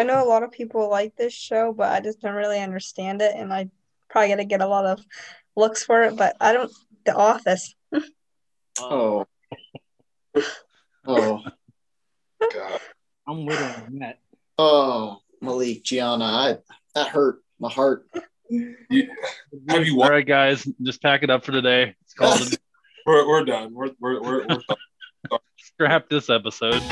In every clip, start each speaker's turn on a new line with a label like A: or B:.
A: I know a lot of people like this show, but I just don't really understand it, and I probably got to get a lot of looks for it. But I don't. The Office.
B: Oh. Oh. oh.
C: God.
D: I'm with him on that.
B: Oh, Malik, Gianna, I that hurt my heart.
C: You, have you
E: All
C: watched?
E: right, guys, just pack it up for today. It's called
C: We're, we're done. We're, we're, we're, we're done.
E: scrap this episode.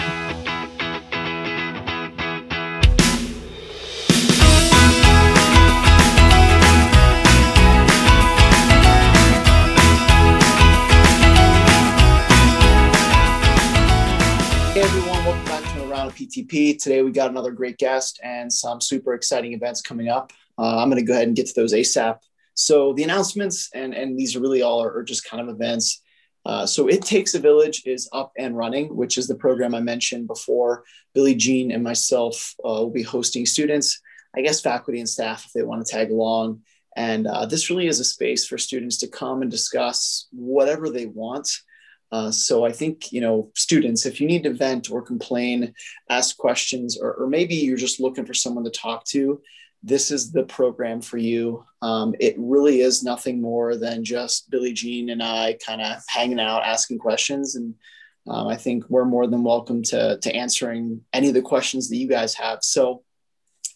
B: PTP. Today we got another great guest and some super exciting events coming up. Uh, I'm going to go ahead and get to those ASAP. So the announcements and and these are really all are, are just kind of events. Uh, so it takes a village is up and running, which is the program I mentioned before. Billy Jean and myself uh, will be hosting students, I guess faculty and staff if they want to tag along. And uh, this really is a space for students to come and discuss whatever they want. Uh, so I think you know students, if you need to vent or complain, ask questions, or, or maybe you're just looking for someone to talk to, this is the program for you. Um, it really is nothing more than just Billie Jean and I kind of hanging out, asking questions, and um, I think we're more than welcome to to answering any of the questions that you guys have. So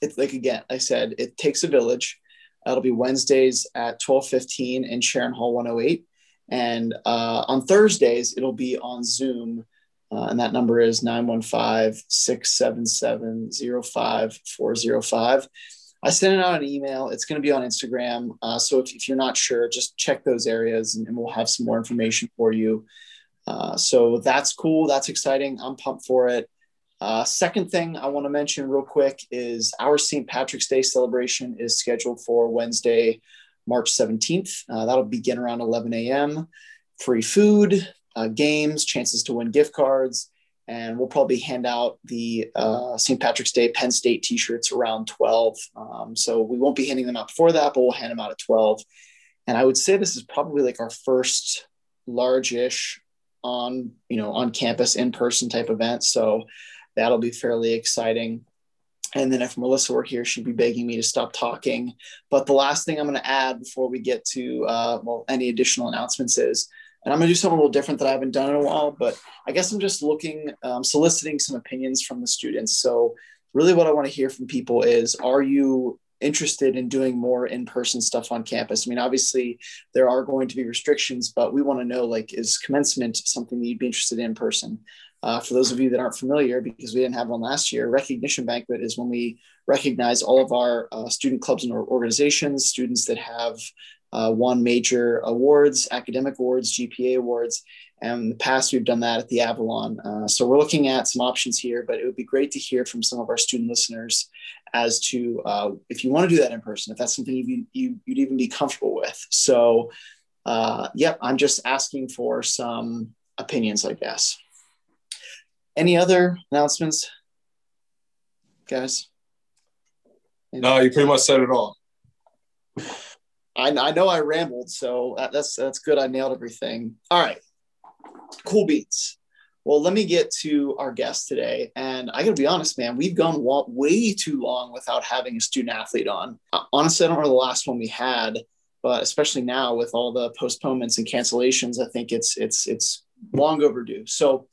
B: it's like again, I said, it takes a village. That'll be Wednesdays at 12:15 in Sharon Hall 108. And uh, on Thursdays, it'll be on Zoom. Uh, and that number is 915 677 05405. I sent it out an email. It's going to be on Instagram. Uh, so if, if, you're not sure, just check those areas and, and we'll have some more information for you. Uh, so that's cool. That's exciting. I'm pumped for it. Uh, second thing I want to mention real quick is our St. Patrick's Day celebration is scheduled for Wednesday, March 17th. Uh, that'll begin around 11 a.m. Free food, uh, games, chances to win gift cards, and we'll probably hand out the uh, St. Patrick's Day Penn State t-shirts around 12. Um, so we won't be handing them out before that, but we'll hand them out at 12. And I would say this is probably like our first large-ish on you know on campus in-person type event. So that'll be fairly exciting. And then if Melissa were here, she'd be begging me to stop talking. But the last thing I'm going to add before we get to uh, well any additional announcements is, and I'm going to do something a little different that I haven't done in a while. But I guess I'm just looking, um, soliciting some opinions from the students. So really, what I want to hear from people is, are you interested in doing more in-person stuff on campus? I mean, obviously there are going to be restrictions, but we want to know like is commencement something that you'd be interested in, in person? Uh, for those of you that aren't familiar, because we didn't have one last year, recognition banquet is when we recognize all of our uh, student clubs and organizations, students that have uh, won major awards, academic awards, GPA awards. And in the past, we've done that at the Avalon. Uh, so we're looking at some options here, but it would be great to hear from some of our student listeners as to uh, if you want to do that in person, if that's something you, you, would even be comfortable with. So, uh, yep, I'm just asking for some opinions, I guess. Any other announcements, guys?
C: No, you pretty much said it all.
B: I, I know I rambled, so that's that's good. I nailed everything. All right, cool beats. Well, let me get to our guest today, and I gotta be honest, man. We've gone way too long without having a student athlete on. Uh, honestly, I don't remember the last one we had, but especially now with all the postponements and cancellations, I think it's it's it's long overdue. So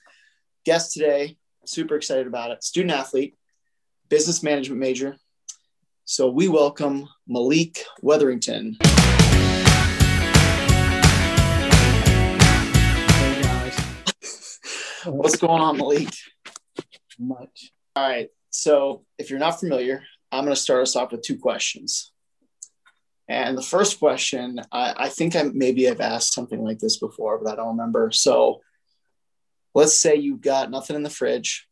B: guest today. Super excited about it. Student athlete, business management major. So we welcome Malik Wetherington.
D: Hey guys.
B: What's going on, Malik?
D: Much.
B: All right. So if you're not familiar, I'm going to start us off with two questions. And the first question, I, I think I maybe I've asked something like this before, but I don't remember. So let's say you've got nothing in the fridge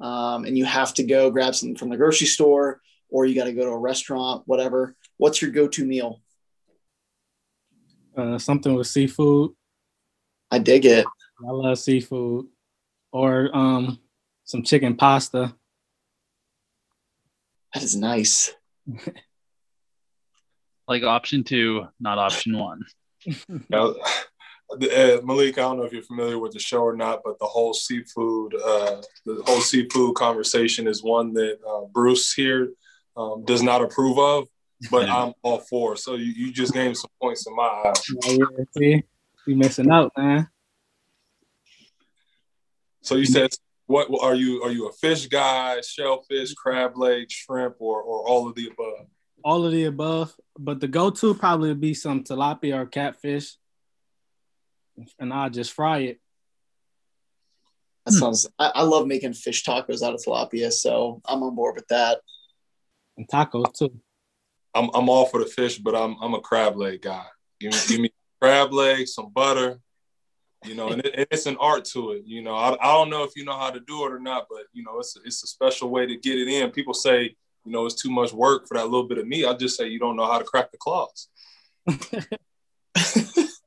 B: um, and you have to go grab something from the grocery store or you got to go to a restaurant, whatever. What's your go-to meal?
D: Uh, something with seafood.
B: I dig it.
D: I love seafood. Or um, some chicken pasta.
B: That is nice.
E: like option two, not option one.
C: Now, uh, Malik, I don't know if you're familiar with the show or not, but the whole seafood, uh, the whole seafood conversation is one that uh, Bruce here um, does not approve of, but I'm all for. So you, you just gained some points in my eyes.
D: Yeah, see, you missing out, man.
C: So you said, what are you? Are you a fish guy, shellfish, crab leg, shrimp, or or all of the above?
D: All of the above, but the go-to probably would be some tilapia or catfish, and I'll just fry it.
B: That hmm. sounds. I, I love making fish tacos out of tilapia, so I'm on board with that.
D: And tacos too.
C: I'm I'm all for the fish, but I'm I'm a crab leg guy. Give me give me crab leg, some butter, you know, and it, it's an art to it. You know, I, I don't know if you know how to do it or not, but you know, it's a, it's a special way to get it in. People say, you know, it's too much work for that little bit of meat. I just say you don't know how to crack the claws.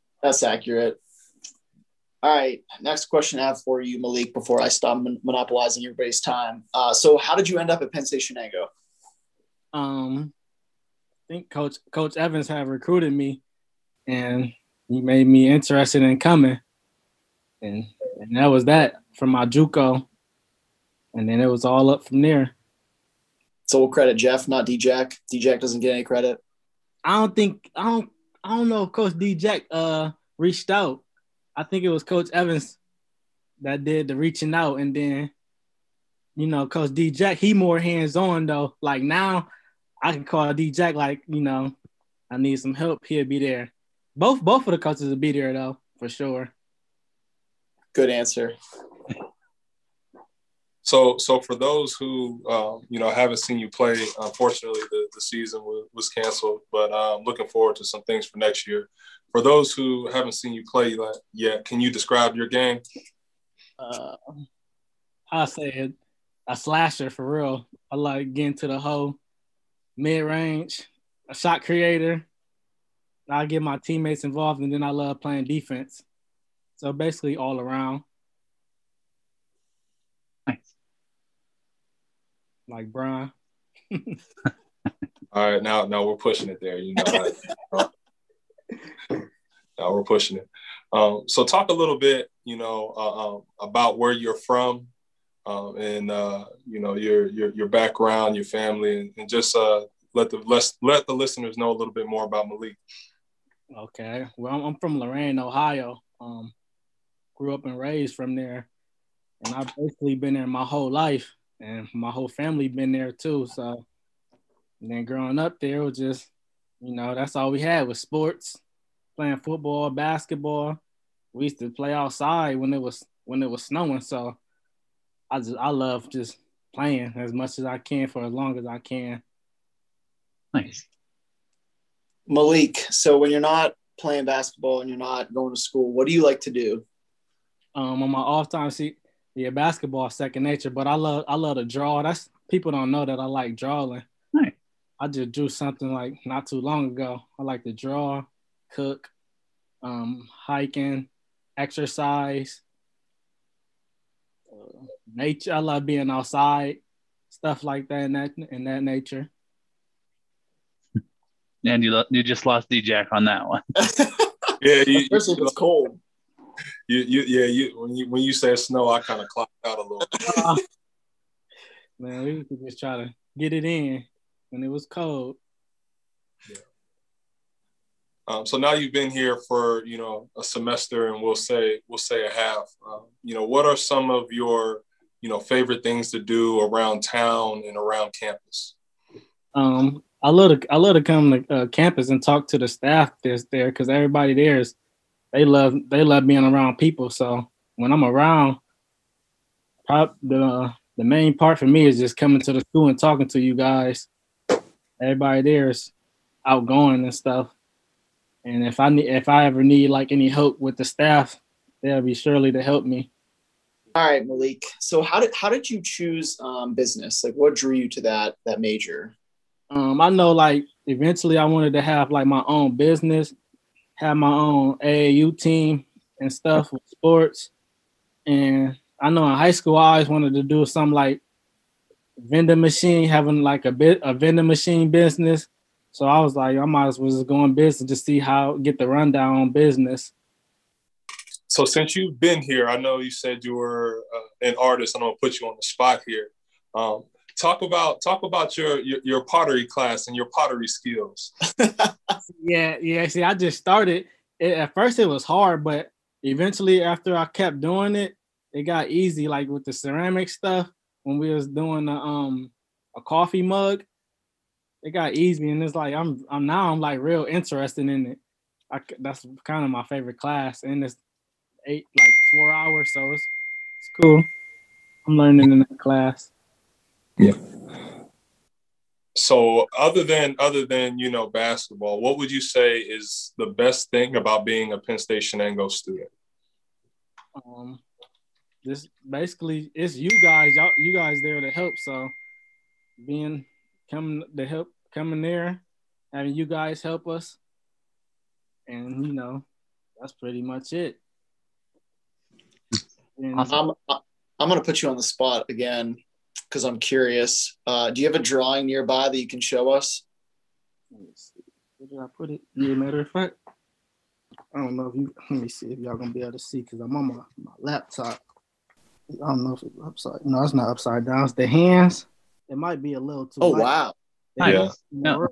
B: That's accurate. All right, next question I have for you, Malik, before I stop mon- monopolizing everybody's time. Uh, so, how did you end up at Penn State Shenango?
D: Um, I think Coach Coach Evans had recruited me, and he made me interested in coming, and and that was that from my JUCO, and then it was all up from there.
B: So we'll credit Jeff, not D Jack. D Jack doesn't get any credit.
D: I don't think I don't I don't know if Coach D Jack uh reached out. I think it was Coach Evans that did the reaching out, and then you know Coach D Jack he more hands on though. Like now, I can call D Jack like you know I need some help. He'll be there. Both both of the coaches will be there though for sure.
B: Good answer.
C: So, so for those who um, you know haven't seen you play, unfortunately the, the season was, was canceled. But um, looking forward to some things for next year. For those who haven't seen you play yet, can you describe your game?
D: Uh, I say a slasher for real. I like getting to the hole, mid range, a shot creator. I get my teammates involved, and then I love playing defense. So basically, all around. Like Brian.
C: All right, now now we're pushing it there. You know, now we're pushing it. Um, so talk a little bit, you know, uh, um, about where you're from, um, and uh, you know your your your background, your family, and, and just uh, let the let let the listeners know a little bit more about Malik.
D: Okay, well, I'm from Lorain, Ohio. Um, grew up and raised from there, and I've basically been there my whole life, and my whole family been there too. So, and then growing up there was just, you know, that's all we had was sports, playing football, basketball. We used to play outside when it was when it was snowing. So, I just I love just playing as much as I can for as long as I can.
E: Nice.
B: Malik, so when you're not playing basketball and you're not going to school, what do you like to do?
D: Um, on my off time, see, yeah, basketball second nature, but I love I love to draw. That's people don't know that I like drawing.
E: Nice.
D: I just drew something like not too long ago. I like to draw, cook, um, hiking, exercise, uh, nature. I love being outside, stuff like that in that in that nature.
E: And you you just lost D Jack on that one.
C: Yeah, you,
B: Especially if it's cold.
C: You, you yeah you when you when you said snow, I kind of clocked out a little.
D: Uh, man, we to just try to get it in when it was cold.
C: Um, so now you've been here for you know a semester, and we'll say we'll say a half. Um, you know, what are some of your you know favorite things to do around town and around campus?
D: Um, I love to I love to come to uh, campus and talk to the staff that's there because everybody there is they love they love being around people. So when I'm around, the the main part for me is just coming to the school and talking to you guys. Everybody there is outgoing and stuff. And if I need if I ever need like any help with the staff, they'll be surely to help me.
B: All right, Malik. So how did how did you choose um, business? Like, what drew you to that that major?
D: Um, I know like eventually I wanted to have like my own business, have my own AAU team and stuff with sports. And I know in high school I always wanted to do something like vending machine, having like a bit a vending machine business. So I was like, I might as well just go in business to see how get the rundown on business.
C: so since you've been here, I know you said you were uh, an artist. I'm gonna put you on the spot here. Um, talk about talk about your, your, your pottery class and your pottery skills.
D: yeah, yeah. See, I just started. It, at first, it was hard, but eventually, after I kept doing it, it got easy. Like with the ceramic stuff, when we was doing the, um a coffee mug, it got easy, and it's like I'm I'm now I'm like real interested in it. I, that's kind of my favorite class, and it's eight like four hours, so it's it's cool. I'm learning in that class.
C: Yeah. So other than other than you know basketball, what would you say is the best thing about being a Penn State Shenango student?
D: Um, this basically it's you guys, y'all, you guys there to help. So being coming to help coming there, having you guys help us, and you know that's pretty much it.
B: And, I'm I'm gonna put you on the spot again because I'm curious. Uh, do you have a drawing nearby that you can show us?
D: Let me see. Where did I put it? Yeah, matter of fact, I don't know if you. Let me see if y'all gonna be able to see because I'm on my, my laptop. I don't know if it's upside. No, it's not upside down. It's the hands. It might be a little too.
B: Oh light. wow!
C: Yeah.
E: No.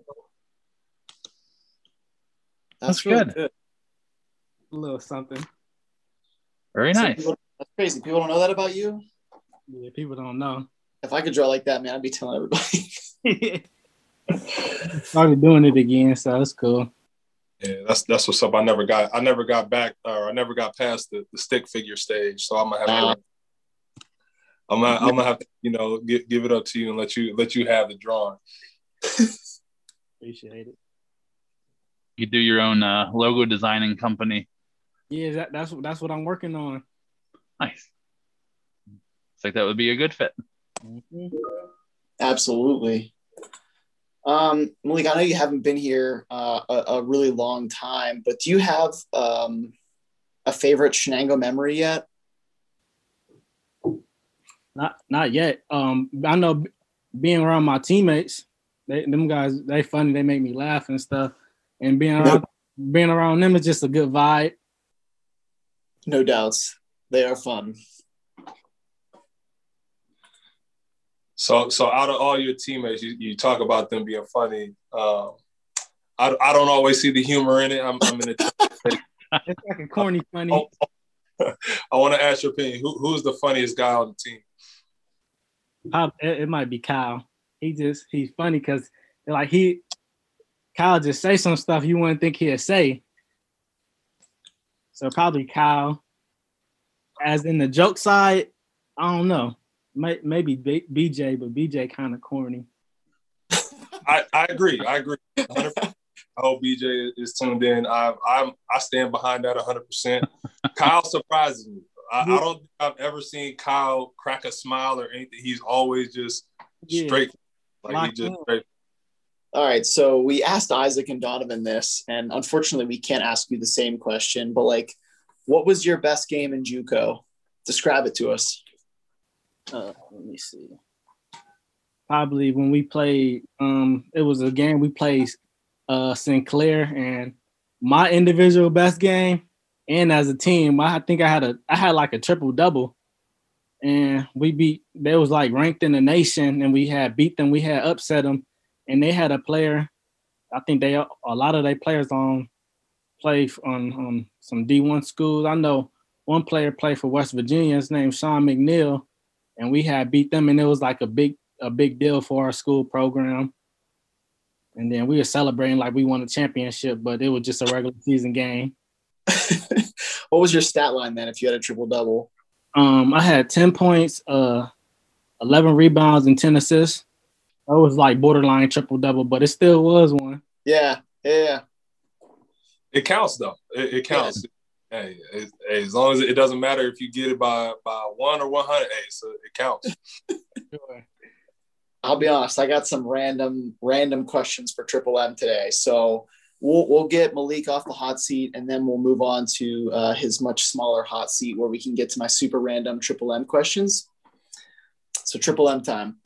B: That's,
E: That's really good.
B: good.
D: A little something.
E: Very
B: So
E: nice.
B: people- that's crazy. People don't know that about you.
D: Yeah, people don't know.
B: If I could draw like that, man, I'd be telling everybody.
D: Started doing it again, so that's cool.
C: Yeah, that's that's what's up. I never got I never got back or I never got past the, the stick figure stage. So I'm gonna have
B: Uh,
C: to I'm gonna, I'm gonna have to you know give, give it up to you and let you let you have the drawing.
D: Appreciate it.
E: You do your own uh, logo designing company.
D: Yeah, that, that's that's what I'm working on.
E: Nice. It's like that would be a good fit.
D: Mhm.
B: Absolutely. Um, Malik, I know you haven't been here uh, a, a really long time, but do you have um, a favorite Shenango memory yet?
D: Not not yet. Um, I know being around my teammates, they them guys, they funny. They make me laugh and stuff. And being around being around them is just a good vibe.
B: No doubts. They are fun.
C: So so out of all your teammates, you, you talk about them being funny. Um, I, I don't always see the humor in it. I'm, I'm in a,
D: It's like a corny funny.
C: Oh. I want to ask your opinion. Who, who's the funniest guy on the team?
D: Prob- it, it might be Kyle. He just he's funny because like he Kyle just say some stuff you wouldn't think he'd say. So probably Kyle. As in the joke side, I don't know. May, maybe B- BJ, but BJ kind of corny.
C: I, I agree. I agree. 100%. I hope BJ is tuned in. I I'm I stand behind that 100. percent Kyle surprises me. I, I don't think I've ever seen Kyle crack a smile or anything. He's always just
D: Yeah.
C: straight. Like he just straight.
B: All right, so we asked Isaac and Donovan this, and unfortunately, we can't ask you the same question. But like, what was your best game in JUCO? Describe it to us.
D: Uh, let me see. Probably when we played, um, it was a game we played uh Sinclair and my individual best game and as a team, I think I had a I had like a triple double. And we beat they was like ranked in the nation and we had beat them, we had upset them, and they had a player. I think they a lot of their players on play on on some D1 schools. I know one player played for West Virginia, his name's Sean McNeil and we had beat them and it was like a big a big deal for our school program and then we were celebrating like we won a championship but it was just a regular season game
B: what was your stat line then if you had a triple double?
D: um i had 10 points uh 11 rebounds and 10 assists that was like borderline triple double but it still was one
B: Yeah, yeah.
C: It counts though. It, it counts. Hey, it- hey, as long as it, it doesn't matter if you get it by by one or one hundred. Hey, so it counts.
B: I'll be honest. I got some random random questions for Triple M today, so we'll we'll get Malik off the hot seat, and then we'll move on to uh, his much smaller hot seat where we can get to my super random Triple M questions. So Triple M time.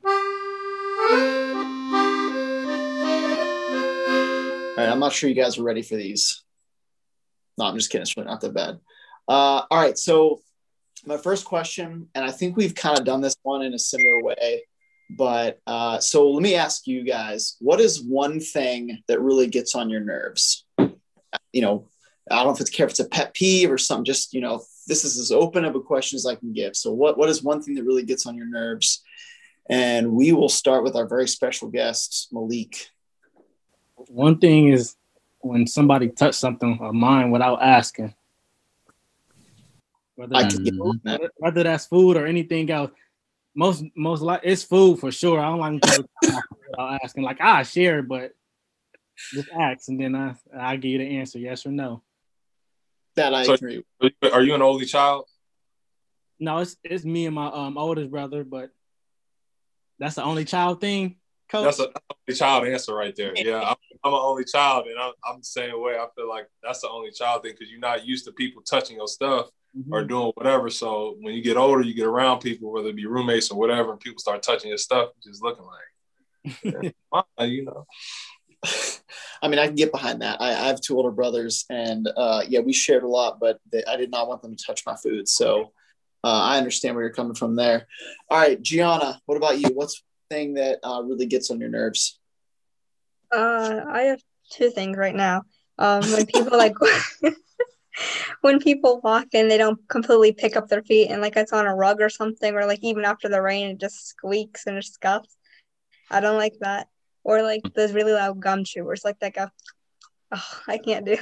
B: All right, I'm not sure you guys are ready for these. No, I'm just kidding. It's really not that bad. Uh, all right. So my first question, and I think we've kind of done this one in a similar way, but uh, so let me ask you guys: What is one thing that really gets on your nerves? You know, I don't know if it's care if it's a pet peeve or something. Just you know, this is as open of a question as I can give. So, what what is one thing that really gets on your nerves? And we will start with our very special guest, Malik.
D: One thing is when somebody touch something of mine without asking. Whether,
B: I
D: that's,
B: can that.
D: whether- whether that's food or anything else. Most most like it's food for sure. I don't like when people touch without asking. Like I share, but just ask and then I I give you the answer, yes or no.
B: That I
C: So-
B: agree.
C: Are you an only child?
D: No, it's it's me and my um oldest brother, but that's the only child thing. Coach.
C: That's a that's the only child answer right there. Yeah, I'm, I'm an only child, and I'm, I'm the same way. I feel like that's the only child thing because you're not used to people touching your stuff
D: Mhm.
C: or doing whatever. So when you get older, you get around people, whether it be roommates or whatever, and people start touching your stuff, you're just looking like, "Fine," you know.
B: I mean, I can get behind that. I, I have two older brothers, and uh, yeah, we shared a lot, but they, I did not want them to touch my food. So uh, I understand where you're coming from there. All right, Gianna, what about you? What's the thing that uh, really gets on your nerves?
A: Uh, I have two things right now. Um, when people like when people walk in, they don't completely pick up their feet and like it's on a rug or something, or like even after the rain, it just squeaks and it scuffs. I don't like that. Or like those really loud gum chewers, like that go. Oh, I can't do.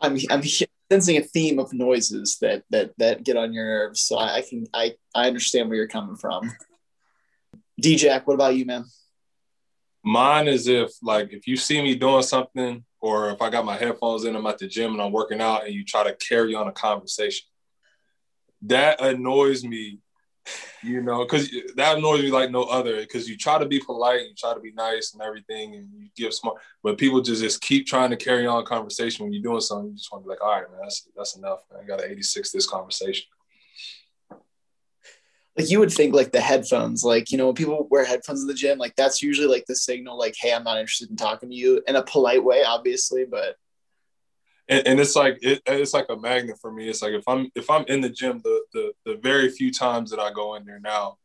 B: I'm I'm sensing a theme of noises that that that get on your nerves. So I, I can I I understand where you're coming from. D-Jack, what about you, man?
C: Mine is if like if you see me doing something, or if I got my headphones in, I'm at the gym and I'm working out, and you try to carry on a conversation. That annoys me, you know, because that annoys me like no other. Because you try to be polite, you try to be nice and everything, and you give smart, but people just just keep trying to carry on a conversation when you're doing something. You just want to be like, all right, man, that's that's enough. Man. I got to 86 this conversation.
B: Like you would think like the headphones, like you know, when people wear headphones in the gym, like that's usually like the signal, like, hey, I'm not interested in talking to you in a polite way, obviously, but
C: and, and it's like it, it's like a magnet for me. It's like if I'm if I'm in the gym, the the the very few times that I go in there now,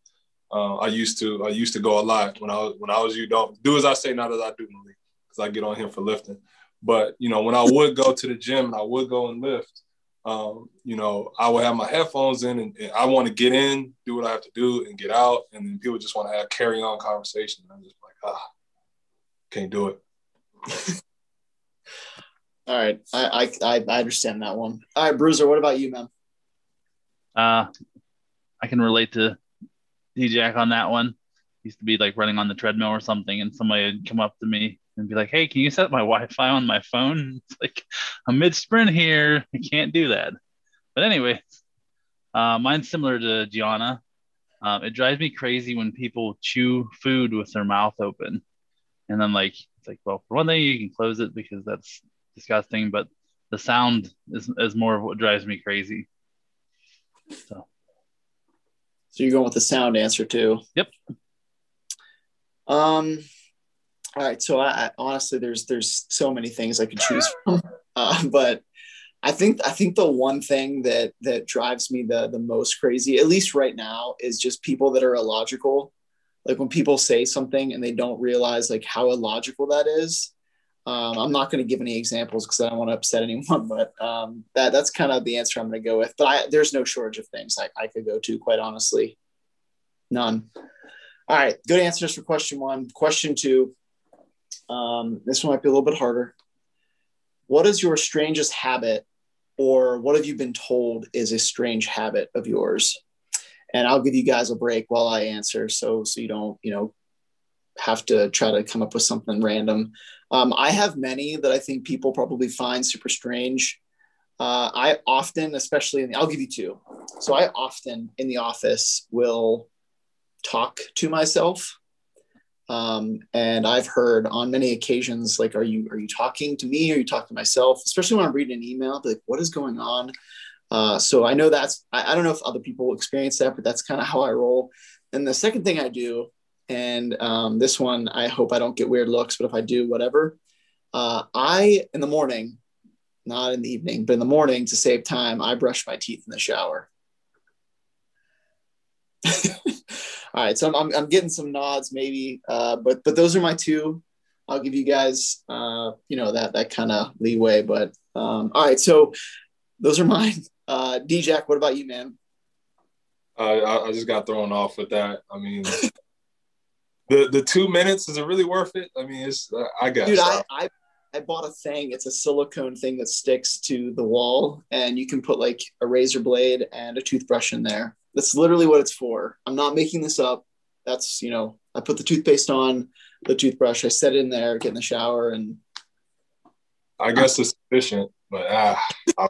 C: uh, I used to I used to go a lot when I was when I was you don't do as I say, not as I do, because I get on here for lifting. But you know, when I would go to the gym and I would go and lift, um, you know, I would have my headphones in and, and I want to get in, do what I have to do, and get out, and then people just want to have carry on conversation. I'm just like, ah, can't do it.
B: all right, I I I I understand that one. All right, Bruiser, what about you, man?
E: Uh, I can relate to D-Jack on that one. Used to be like running on the treadmill or something, and somebody would come up to me and be like, "Hey, can you set my Wi-Fi on my phone?" It's like I'm mid sprint here. I can't do that. But anyway, uh, mine's similar to Gianna. Um, it drives me crazy when people chew food with their mouth open, and then like it's like, well, for one thing, you can close it because that's disgusting, but the sound is, is more of what drives me crazy. So
B: So you're going with the sound answer too.
E: Yep.
B: Um. All right. So I, I honestly, there's there's so many things I could choose from, uh, but I think I think the one thing that that drives me the the most crazy, at least right now, is just people that are illogical. Like when people say something and they don't realize like how illogical that is. Um, I'm not going to give any examples because I don't want to upset anyone, but um, that that's kind of the answer I'm going to go with. But I, there's no shortage of things I, I could go to, quite honestly. None. All right, good answers for question one. Question two. Um, this one might be a little bit harder. What is your strangest habit, or what have you been told is a strange habit of yours? And I'll give you guys a break while I answer, so so you don't you know have to try to come up with something random. Um, I have many that I think people probably find super strange. Uh, I often, especially in the, I'll give you two. So I often in the office will talk to myself. Um, and I've heard on many occasions, like, are you, are you talking to me? Are you talking to myself? Especially when I'm reading an email, like, what is going on? Uh, so I know that's, I, I don't know if other people experience that, but that's kind of how I roll. And the second thing I do, and um, this one, I hope I don't get weird looks, but if I do, whatever. Uh, I, in the morning, not in the evening, but in the morning to save time, I brush my teeth in the shower. All right, so I'm, I'm, I'm, getting some nods maybe, uh, but but those are my two. I'll give you guys, uh, you know, that that kind of leeway. But um, all right, so those are mine. Uh, D Jack, what about you, man?
C: Uh, I, I just got thrown off with that. I mean, the the two minutes is it really worth it? I mean, it's uh, I guess.
B: Dude, I, I I bought a thing. It's a silicone thing that sticks to the wall, and you can put like a razor blade and a toothbrush in there. That's literally what it's for. I'm not making this up. That's you know, I put the toothpaste on the toothbrush. I set it in there, get in the shower, and
C: I guess it's sufficient. But ah,
E: I've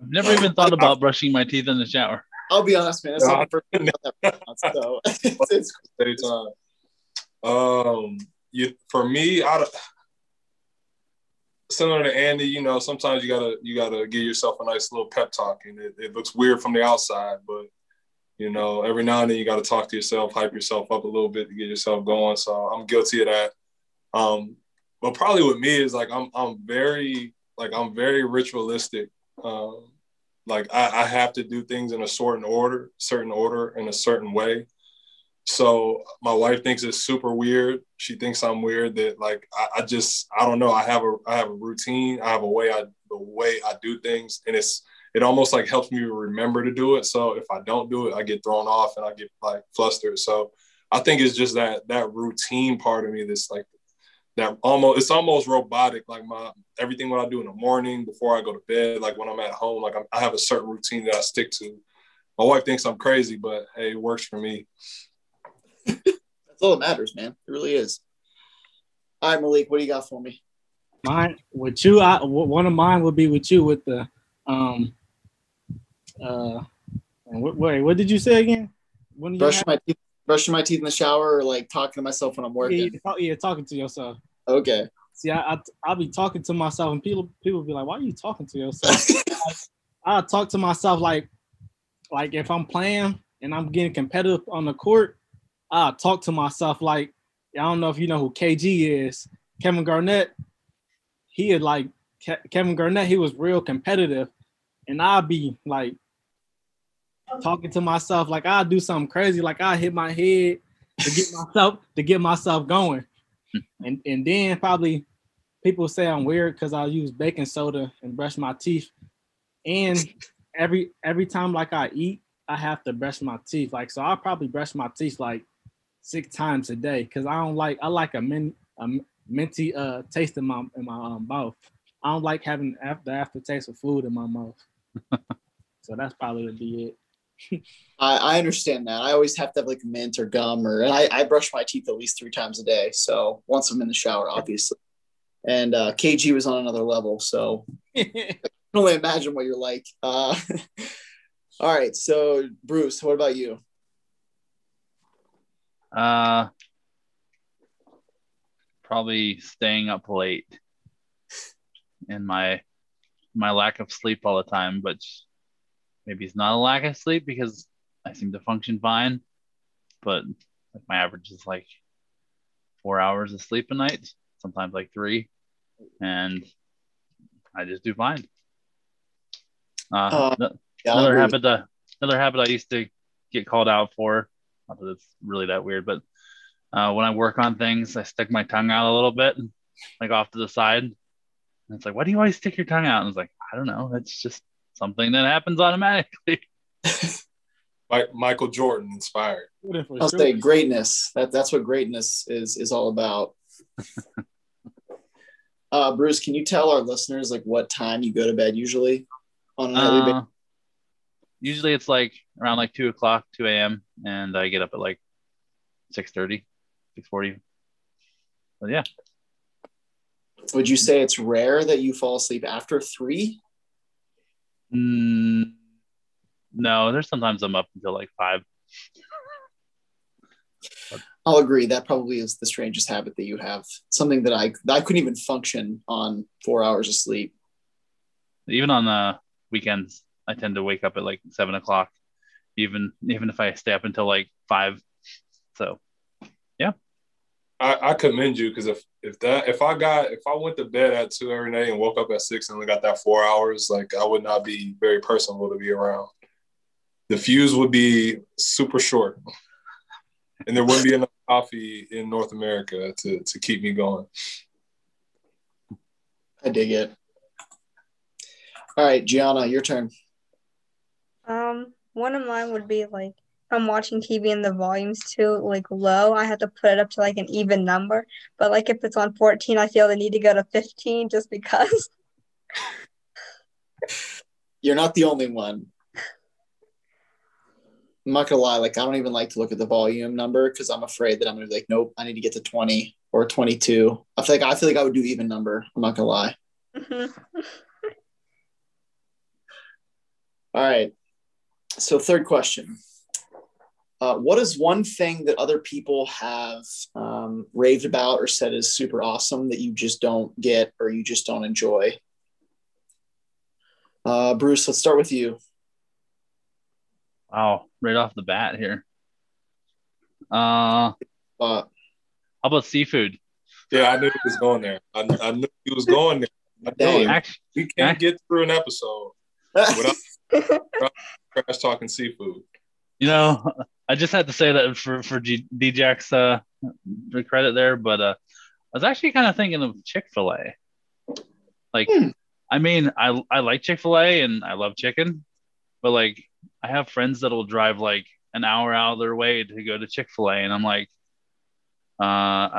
E: never even thought about brushing my teeth in the shower.
B: I'll be honest, man. It's not the first that so
C: it's, it's, um, you for me, I similar to Andy, you know, sometimes you gotta you gotta give yourself a nice little pep talk, and it, it looks weird from the outside, but you know, every now and then you got to talk to yourself, hype yourself up a little bit to get yourself going. So I'm guilty of that. Um, but probably with me is like I'm I'm very like I'm very ritualistic. Um, like I, I have to do things in a certain order, certain order in a certain way. So my wife thinks it's super weird. She thinks I'm weird that like I, I, just I don't know. I have a I have a routine. I have a way I the way I do things, and it's it almost like helps me remember to do it. So if I don't do it, I get thrown off and I get like flustered. So I think it's just that that routine part of me that's like that almost it's almost robotic. Like my everything what I do in the morning before I go to bed, like when I'm at home, like I'm, I have a certain routine that I stick to. My wife thinks I'm crazy, but hey, it works for me.
B: That's all that matters, man. It really is. All right, Malik, what do you got for me?
D: Mine with you, I one of mine would be with you with the um uh what, wait, what did you say again?
B: When brushing my teeth, brushing my teeth in the shower, or like talking to myself when I'm working.
D: Yeah, yeah talking to yourself.
B: Okay.
D: See, I, I will be talking to myself, and people people be like, "Why are you talking to yourself?" I, I talk to myself like like if I'm playing and I'm getting competitive on the court, I talk to myself like, I don't know if you know who KG is, Kevin Garnett. He had like Ke- Kevin Garnett. He was real competitive, and I'd be like talking to myself like I'll do something crazy, like I hit my head to get myself to get myself going, and and then probably people say I'm weird because I use baking soda and brush my teeth, and every every time like I eat, I have to brush my teeth. Like so, I probably brush my teeth like six times a day because I don't like I like a min a minty uh taste in my in my um, mouth. I don't like having after aftertaste of food in my mouth. so that's probably would be
B: it. I, I understand that. I always have to have like mint or gum or I, I brush my teeth at least three times a day. So once I'm in the shower, obviously. And uh, KG was on another level. So I can only imagine what you're like. Uh, all right. So Bruce, what about you?
E: Uh, probably staying up late and my my lack of sleep all the time, but maybe it's not a lack of sleep because I seem to function fine. But like my average is like four hours of sleep a night, sometimes like three, and I just do fine. Uh, uh yeah, another habit, uh, another habit I used to get called out for not that it's really that weird, but uh, when I work on things, I stick my tongue out a little bit, like off to the side. And it's like, why do you always stick your tongue out? And it's like, I don't know. It's just something that happens automatically.
C: Michael Jordan inspired.
B: I'll say greatness. That that's what greatness is is all about. uh, Bruce, can you tell our listeners like what time you go to bed usually on a nightly uh, basis?
E: Usually it's like around like two o'clock, two a.m., and I get up at like 6.30, 6.40. But yeah.
B: Would you say it's rare that you fall asleep after three?
E: Mm, no, there's sometimes I'm up until like five.
B: I'll agree. That probably is the strangest habit that you have. Something that I I couldn't even function on four hours of sleep.
E: Even on the weekends, I tend to wake up at like seven o'clock, even even if I stay up until like five. So, yeah.
C: I, I commend you because if if that if I got if I went to bed at two every night and woke up at six and only got that four hours, like I would not be very personable to be around. The fuse would be super short, and there wouldn't be enough coffee in North America to to keep me going.
B: I dig it. All right, Gianna, your turn.
A: Um, one of mine would be like I'm watching TV and the volume's too like low, I have to put it up to like an even number. But like if it's on 14, I feel the need to go to 15 just because.
B: You're not the only one. I'm not gonna lie, like I don't even like to look at the volume number because I'm afraid that I'm gonna be like, nope, I need to get to 20 or 22. I feel like I feel like I would do even number. I'm not gonna lie.
A: Mhm.
B: All right. So third question. Uh, what is one thing that other people have um, raved about or said is super awesome that you just don't get or you just don't enjoy? Uh, Bruce, let's start with you.
E: Wow, right off the bat here. Uh,
B: Uh,
E: how about seafood?
C: Yeah, I knew he was going there. I, I knew he was going there. I
B: Dang.
E: Actually,
C: We can't get through an episode without trash talking seafood.
E: You know, I just had to say that for for G- DJ's uh credit there, but uh, I was actually kind of thinking of Chick Fil A. Like,
B: Hmm.
E: I mean, I I like Chick Fil A and I love chicken, but like, I have friends that'll drive like an hour out of their way to go to Chick Fil A, and I'm like, uh,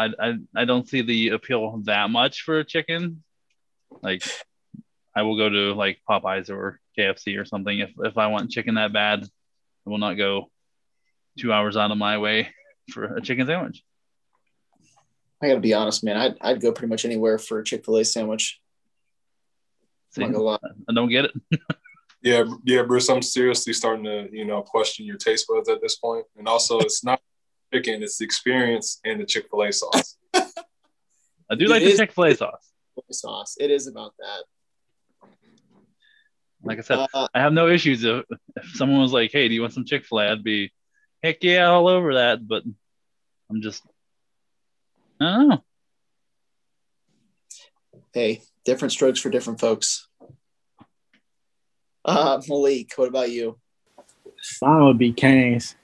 E: I I I don't see the appeal that much for chicken. Like, I will go to like Popeyes or KFC or something if if I want chicken that bad. I will not go two hours out of my way for a chicken sandwich.
B: I gotta be honest, man. I'd, I'd go pretty much anywhere for a Chick fil A sandwich. I'm
E: See,
B: not gonna.
E: I don't get it.
C: Yeah, yeah, Bruce. I'm seriously starting to, you know, question your taste buds at this point. And also, it's not chicken; it's the experience and the Chick Fil A sauce.
E: I do
B: It
E: like
B: is-
E: the Chick Fil A sauce.
B: Sauce. It is about that.
E: Like I said,
B: Uh,
E: I have no issues if, if someone was like, "Hey, do you want some Chick Fil A?" I'd be, heck yeah, all over that. But I'm just, I don't know.
B: hey, different strokes for different folks. Uh, Malik, what about you?
D: Mine would be Canes.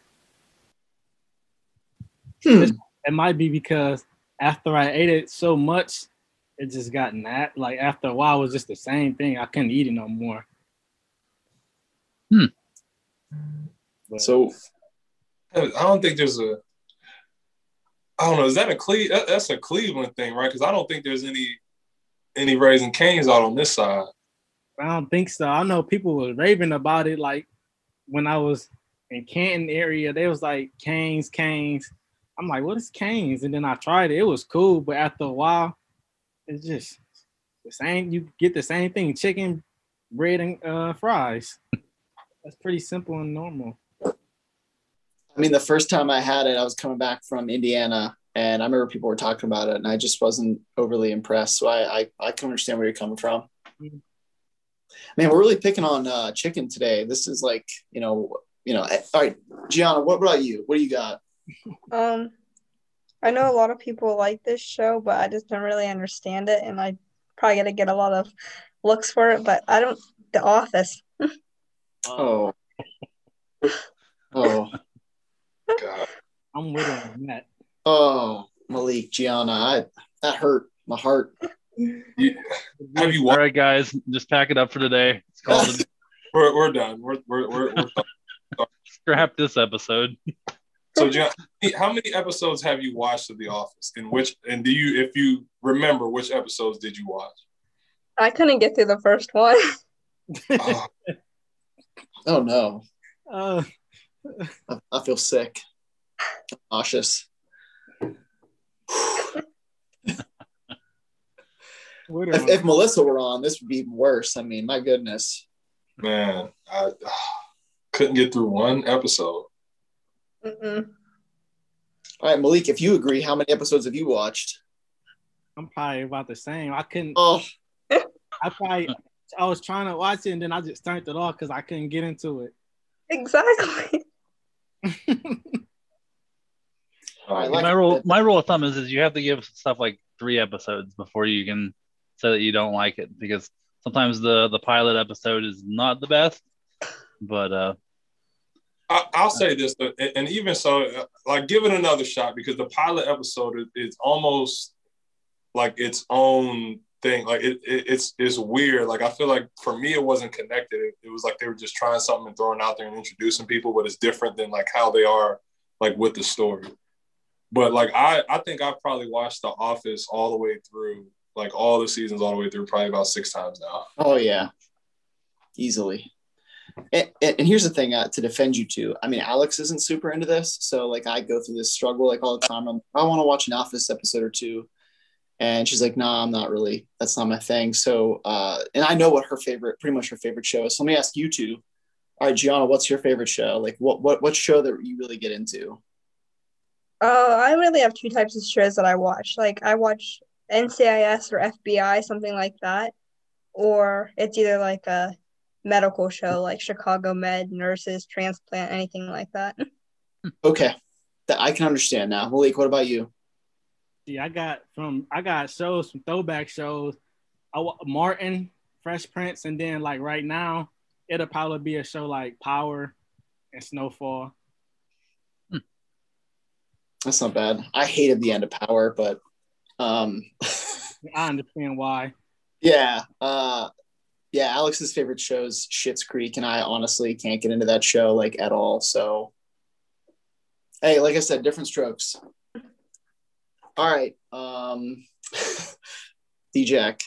B: Hmm.
D: It might be because after I ate it so much, it just got that. Like after a while, it was just the same thing. I couldn't eat it no more.
E: Hmm.
D: But
B: So
C: I don't think there's a. I don't know. Is that a Cle? That's a Cleveland thing, right? Because I don't think there's any any Raising Cane's out on this side.
D: I don't think so. I know people were raving about it. Like when I was in Canton area, they was like Canes, Canes. I'm like, what is Canes? And then I tried it. It was cool, but after a while, it's just the same. You get the same thing: chicken, bread, and uh, fries. That's pretty simple and normal.
B: I mean, the first time I had it, I was coming back from Indiana, and I remember people were talking about it, and I just wasn't overly impressed. So I I, I can understand where you're coming from.
D: Mhm.
B: Man, we're really picking on uh, chicken today. This is like you know you know. eh, All right, Gianna, what about you? What do you got?
A: Um, I know a lot of people like this show, but I just don't really understand it, and I probably got to get a lot of looks for it. But I don't. The Office.
B: Oh. oh, oh,
C: God.
D: I'm with her on that.
B: oh, Malik, Gianna, I that hurt my heart.
C: You- have you
E: All
C: watched?
E: right, guys, just pack it up for today. It's called
C: We're, we're done. We're we're we're, we're done.
E: scrap this episode.
C: So, John, how many episodes have you watched of The Office? And which and do you, if you remember, which episodes did you watch?
A: I couldn't get through the first one.
C: Oh,
B: Oh no,
D: Uh,
B: I, I feel sick, nauseous.
D: with her
B: If, if Melissa were on, this would be even worse. I mean, my goodness.
C: man, I couldn't get through one episode.
A: Mm-mm.
B: All right, Malik, if you agree, how many episodes have you watched?
D: I'm probably about the same. I couldn't.
B: Oh,
D: I probably. I was trying to watch it and then I just turned it off because I couldn't get into it.
A: Exactly.
B: I like
E: my rule my rule of thumb is is you have to give stuff like three episodes before you can say that you don't like it because sometimes the the pilot episode is not the best but uh
C: I, I'll say this, and, and even so, uh, like give it another shot because the pilot episode is, is almost like its own thing. Like it, it, it's it's weird. Like I feel like for me, it wasn't connected. It, it was like they were just trying something and throwing out there and introducing people, but it's different than like how they are like with the story. But like I, I think I've probably watched The Office all the way through, like all the seasons all the way through, probably about six times now.
B: Oh yeah, easily. And, and and here's the thing uh, to defend you too. I mean, Alex isn't super into this, so like I go through this struggle like all the time. I'm, I want to watch an Office episode or two, and she's like, "Nah, I'm not really. That's not my thing." So, uh, and I know what her favorite, pretty much her favorite show is. So let me ask you two. All right, Gianna, what's your favorite show? Like, what what what show that you really get into?
A: Uh, I really have two types of shows that I watch. Like I watch NCIS or FBI, something like that, or it's either like a medical show like Chicago Med, nurses, transplant, anything like that.
B: Okay, that I can understand now. Malik, what about you?
D: I got from I got shows from throwback shows. I Martin, Fresh Prince, and then like right now, it'll probably be a show like Power and Snowfall.
B: That's not bad. I hated the end of Power, but um,
D: I understand why.
B: yeah, uh, yeah. Alex's favorite show is Schitt's Creek, and I honestly can't get into that show like at all. So, hey, like I said, different strokes. All right, um, D-Jack.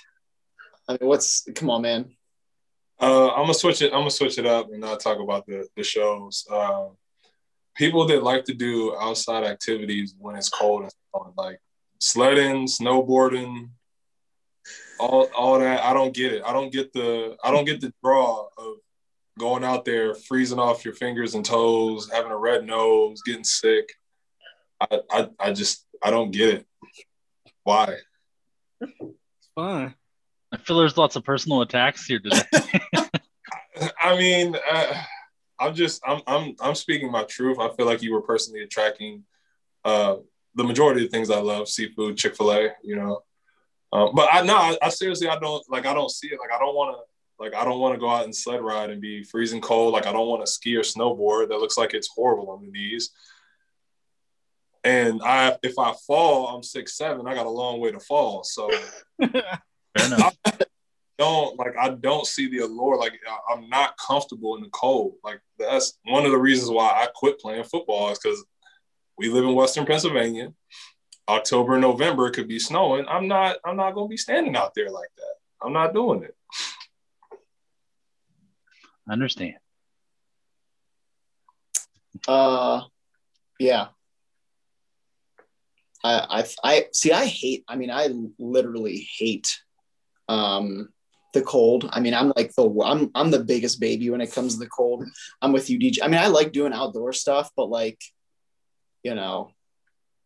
B: I mean, what's come on, man?
C: Uh, I'm gonna switch it. I'm gonna switch it up and not talk about the the shows. Um, people that like to do outside activities when it's cold and snowing, like sledding, snowboarding, all all that. I don't get it. I don't get the I don't get the draw of going out there, freezing off your fingers and toes, having a red nose, getting sick. I I, I just I don't get it. Why?
D: It's fun.
E: i feel there's lots of personal attacks here today
C: I mean, uh, I'm just I'm I'm I'm speaking my truth. I feel like you were personally attracting uh, the majority of the things I love: seafood, Chick Fil A. You know, um, but I no, I, I seriously I don't like I don't see it. Like I don't want to like I don't want to go out and sled ride and be freezing cold. Like I don't want to ski or snowboard. That looks like it's horrible on the knees. And I if I fall, I'm six seven. I got a long way to fall. So
E: fair enough
C: don't like I don't see the allure. Like I- I'm not comfortable in the cold. Like that's one of the reasons why I quit playing football is because we live in Western Pennsylvania. October, November it could be snowing. I'm not. I'm not gonna be standing out there like that. I'm not doing it.
E: i understand
B: Uh, yeah. I, I, I see. I hate. I mean, I literally hate um, the cold. I mean, I'm like the I'm I'm the biggest baby when it comes to the cold. I'm with you, DJ. I mean, I like doing outdoor stuff, but like, you know,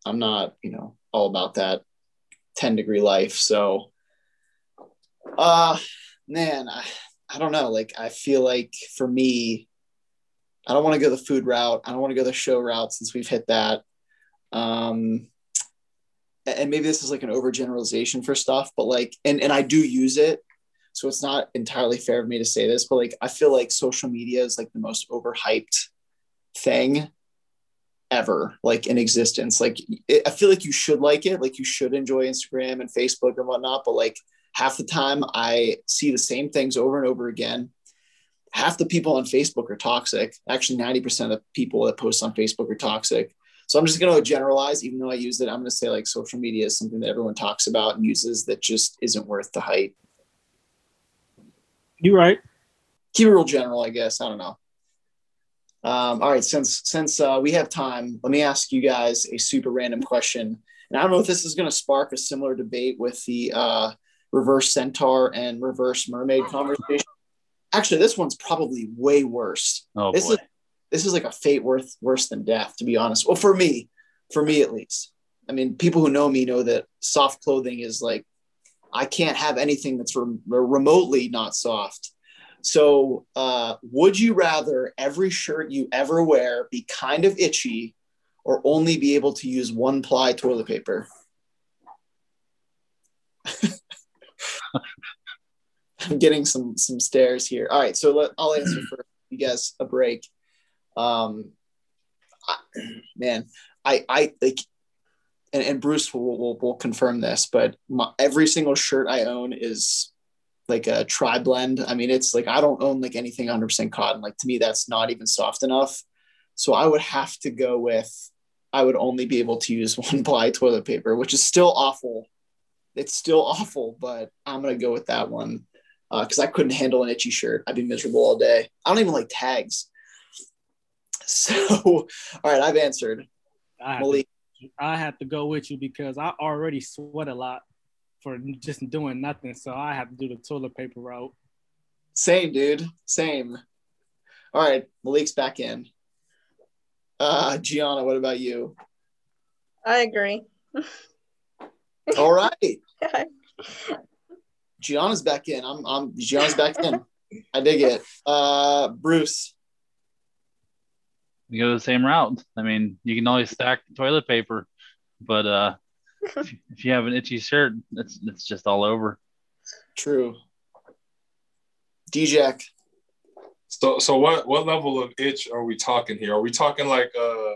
B: I'm not you know all about that 10 degree life. So, uh, man, I I don't know. Like, I feel like for me, I don't want to go the food route. I don't want to go the show route since we've hit that. Um, and maybe this is like an overgeneralization for stuff, but like, and, and I do use it. So it's not entirely fair of me to say this, but like, I feel like social media is like the most overhyped thing ever, like in existence. Like, it, I feel like you should like it. Like, you should enjoy Instagram and Facebook and whatnot, but like, half the time I see the same things over and over again half the people on Facebook are toxic. Actually, 90% of the people that post on Facebook are toxic. So I'm just going to generalize, even though I use it, I'm going to say like social media is something that everyone talks about and uses that just isn't worth the hype.
D: You're right.
B: Keep it real general, I guess. I don't know. Um, all right, since since uh, we have time, let me ask you guys a super random question. And I don't know if this is going to spark a similar debate with the uh, reverse centaur and reverse mermaid conversation. Actually, this one's probably way worse.
E: oh
B: This
E: boy
B: is this is like a fate worth worse than death, to be honest. Well, for me, for me at least. I mean, people who know me know that soft clothing is like I can't have anything that's rem- remotely not soft. So, uh, would you rather every shirt you ever wear be kind of itchy, or only be able to use one ply toilet paper? I'm getting some some stares here. All right, so let, I'll answer for you guys a break. Um, I, man, I I like, and, and Bruce will, will will confirm this, but my, every single shirt I own is like a tri blend. I mean, it's like I don't own like anything 100% cotton. Like to me, that's not even soft enough. So I would have to go with I would only be able to use one ply toilet paper, which is still awful. It's still awful, but I'm gonna go with that one because uh, I couldn't handle an itchy shirt. I'd be miserable all day. I don't even like tags. So, all right, I've answered.
D: I have, to, I have to go with you because I already sweat a lot for just doing nothing. So I have to do the toilet paper route.
B: Same, dude. Same. All right, Malik's back in. Uh, Gianna, what about you?
A: I agree.
B: All right. Gianna's back in. I'm I'm Gianna's back in. I dig it. Uh Bruce.
E: You go the same route. I mean, you can always stack toilet paper, but uh if, if you have an itchy shirt, it's it's just all over.
B: True. DJ.
C: So so what what level of itch are we talking here? Are we talking like uh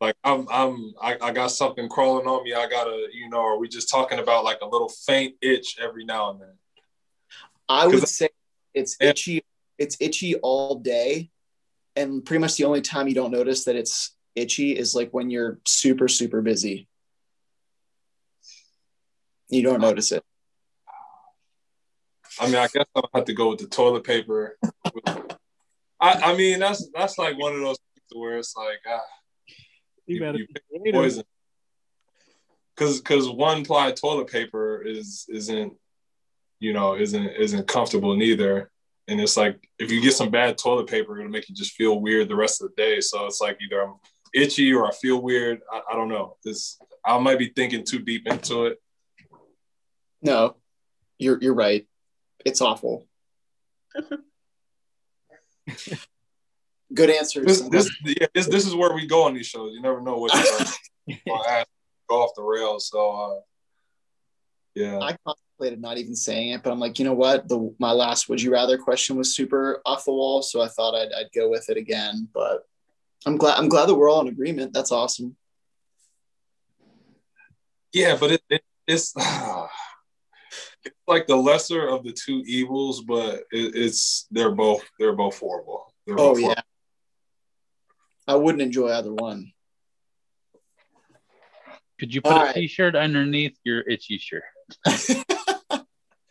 C: like I'm I'm I, I got something crawling on me. I gotta, you know, are we just talking about like a little faint itch every now and then?
B: I would say it's itchy, it's itchy all day. And pretty much the only time you don't notice that it's itchy is like when you're super, super busy. You don't notice it.
C: I mean, I guess I'll have to go with the toilet paper. I, I mean, that's that's like one of those things where it's like, ah,
D: you, better you poison.
C: Because because one ply toilet paper is isn't you know isn't isn't comfortable neither. And it's like if you get some bad toilet paper, it'll make you just feel weird the rest of the day. So it's like either I'm itchy or I feel weird. I, I don't know. This I might be thinking too deep into it.
B: No, you're you're right. It's awful. Good answers.
C: This, this, yeah, this, this is where we go on these shows. You never know what you're going to go off the rails. So, uh, yeah.
B: I contemplated not even saying it, but I'm like, you know what? The my last would you rather question was super off the wall, so I thought I'd, I'd go with it again. But I'm glad I'm glad that we're all in agreement. That's awesome.
C: Yeah, but it, it it's it's like the lesser of the two evils, but it, it's they're both they're both horrible. They're
B: oh both yeah, horrible. I wouldn't enjoy either one.
E: Could you put All a right. shirt underneath your itchy shirt?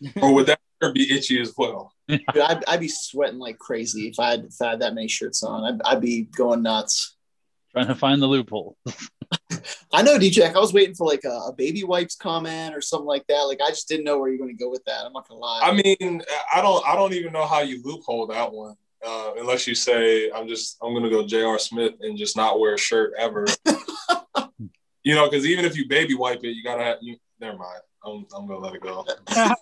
C: or would that be itchy as well?
B: Dude, I'd, I'd, be sweating like crazy if I had, if I had that many shirts on. I'd, I'd be going nuts.
E: Trying to find the loophole.
B: I know, DJ. I was waiting for like a, a, baby wipes comment or something like that. Like I just didn't know where you're going to go with that. I'm not gonna lie.
C: I mean, I don't. I don't even know how you loophole that one uh, unless you say I'm just I'm gonna go J.R. Smith and just not wear a shirt ever. you know, because even if you baby wipe it, you gotta have. You, never mind. I'm I'm gonna let it go. I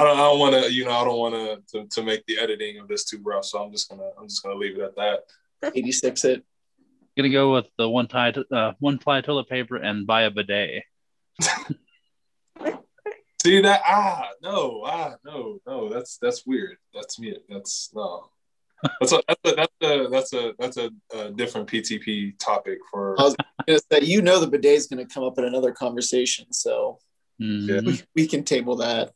C: don't I don't want to you know I don't want to to make the editing of this too rough, so I'm just gonna I'm just gonna leave it at that.
B: 86 it.
E: Gonna go with the one tie uh, one ply toilet paper and buy a bidet.
C: See that? Ah, no, ah, no, no. That's that's weird. That's me. That's no. That's a that's a that's a that's a that's a, a different PTP topic for.
B: I was gonna say, you know, the bidet is going to come up in another conversation, so mm-hmm. we, we can table that.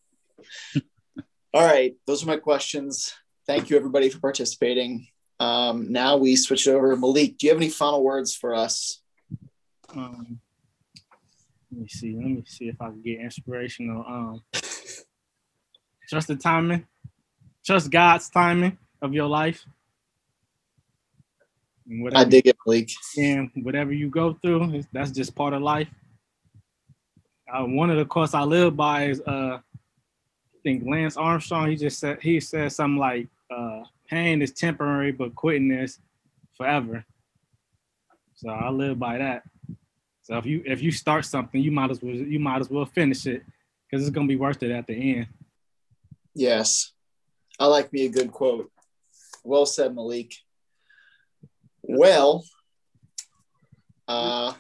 B: All right, those are my questions. Thank you, everybody, for participating. Um, now we switch over. Malik, do you have any final words for us?
D: Um, let me see. Let me see if I can get inspirational. Um, trust the timing. Trust God's timing of your life.
B: I dig it, Blake.
D: And whatever you go through, that's just part of life. Uh, one of the quotes I live by is, uh, I think Lance Armstrong. He just said he said something like, uh, "Pain is temporary, but quitting is forever." So I live by that. So if you if you start something, you might as well you might as well finish it because it's gonna be worth it at the end.
B: Yes, I like me a good quote. Well said, Malik. Well, Uh,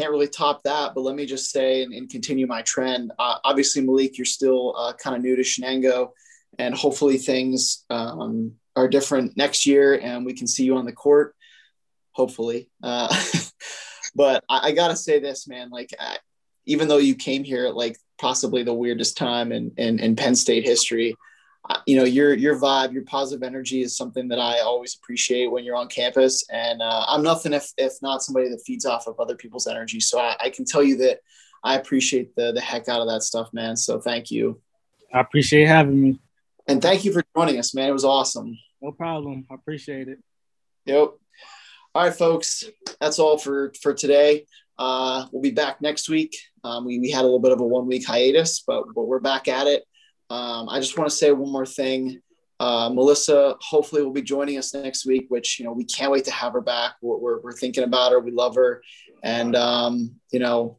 B: can't really top that, but let me just say and, and continue my trend. Uh, obviously, Malik, you're still uh, kind of new to Shenango, and hopefully things um, are different next year and we can see you on the court. Hopefully. Uh, but I, I got to say this, man. Like, I, even though you came here at like possibly the weirdest time in, in, in Penn State history, you know your your vibe your positive energy is something that i always appreciate when you're on campus. And uh, i'm nothing if, if not somebody that feeds off of other people's energy. So I, I, can tell you that i appreciate the the heck out of that stuff man. So thank you.
D: I appreciate having me.
B: And thank you for joining us man. It was awesome.
D: No problem. I appreciate it.
B: Yep. All right folks. That's all for for today. Uh, we'll be back next week. Um, we, we had a little bit of a one week hiatus but, but we're back at it um, I just want to say one more thing. Uh, Melissa hopefully will be joining us next week, which, you know, we can't wait to have her back. We're, we're, we're thinking about her. We love her. And, um, you know,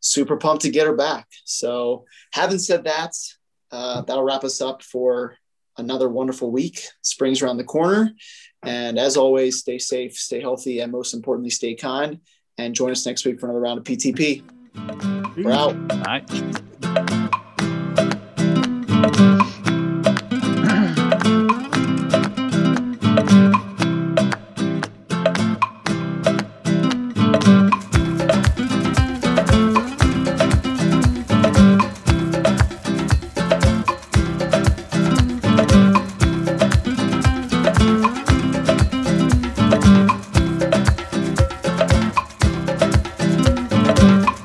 B: super pumped to get her back. So having said that, uh, that'll wrap us up for another wonderful week. Spring's around the corner. And as always, stay safe, stay healthy, and most importantly, stay kind. And join us next week for another round of PTP. We're out.
E: All right. Thank you.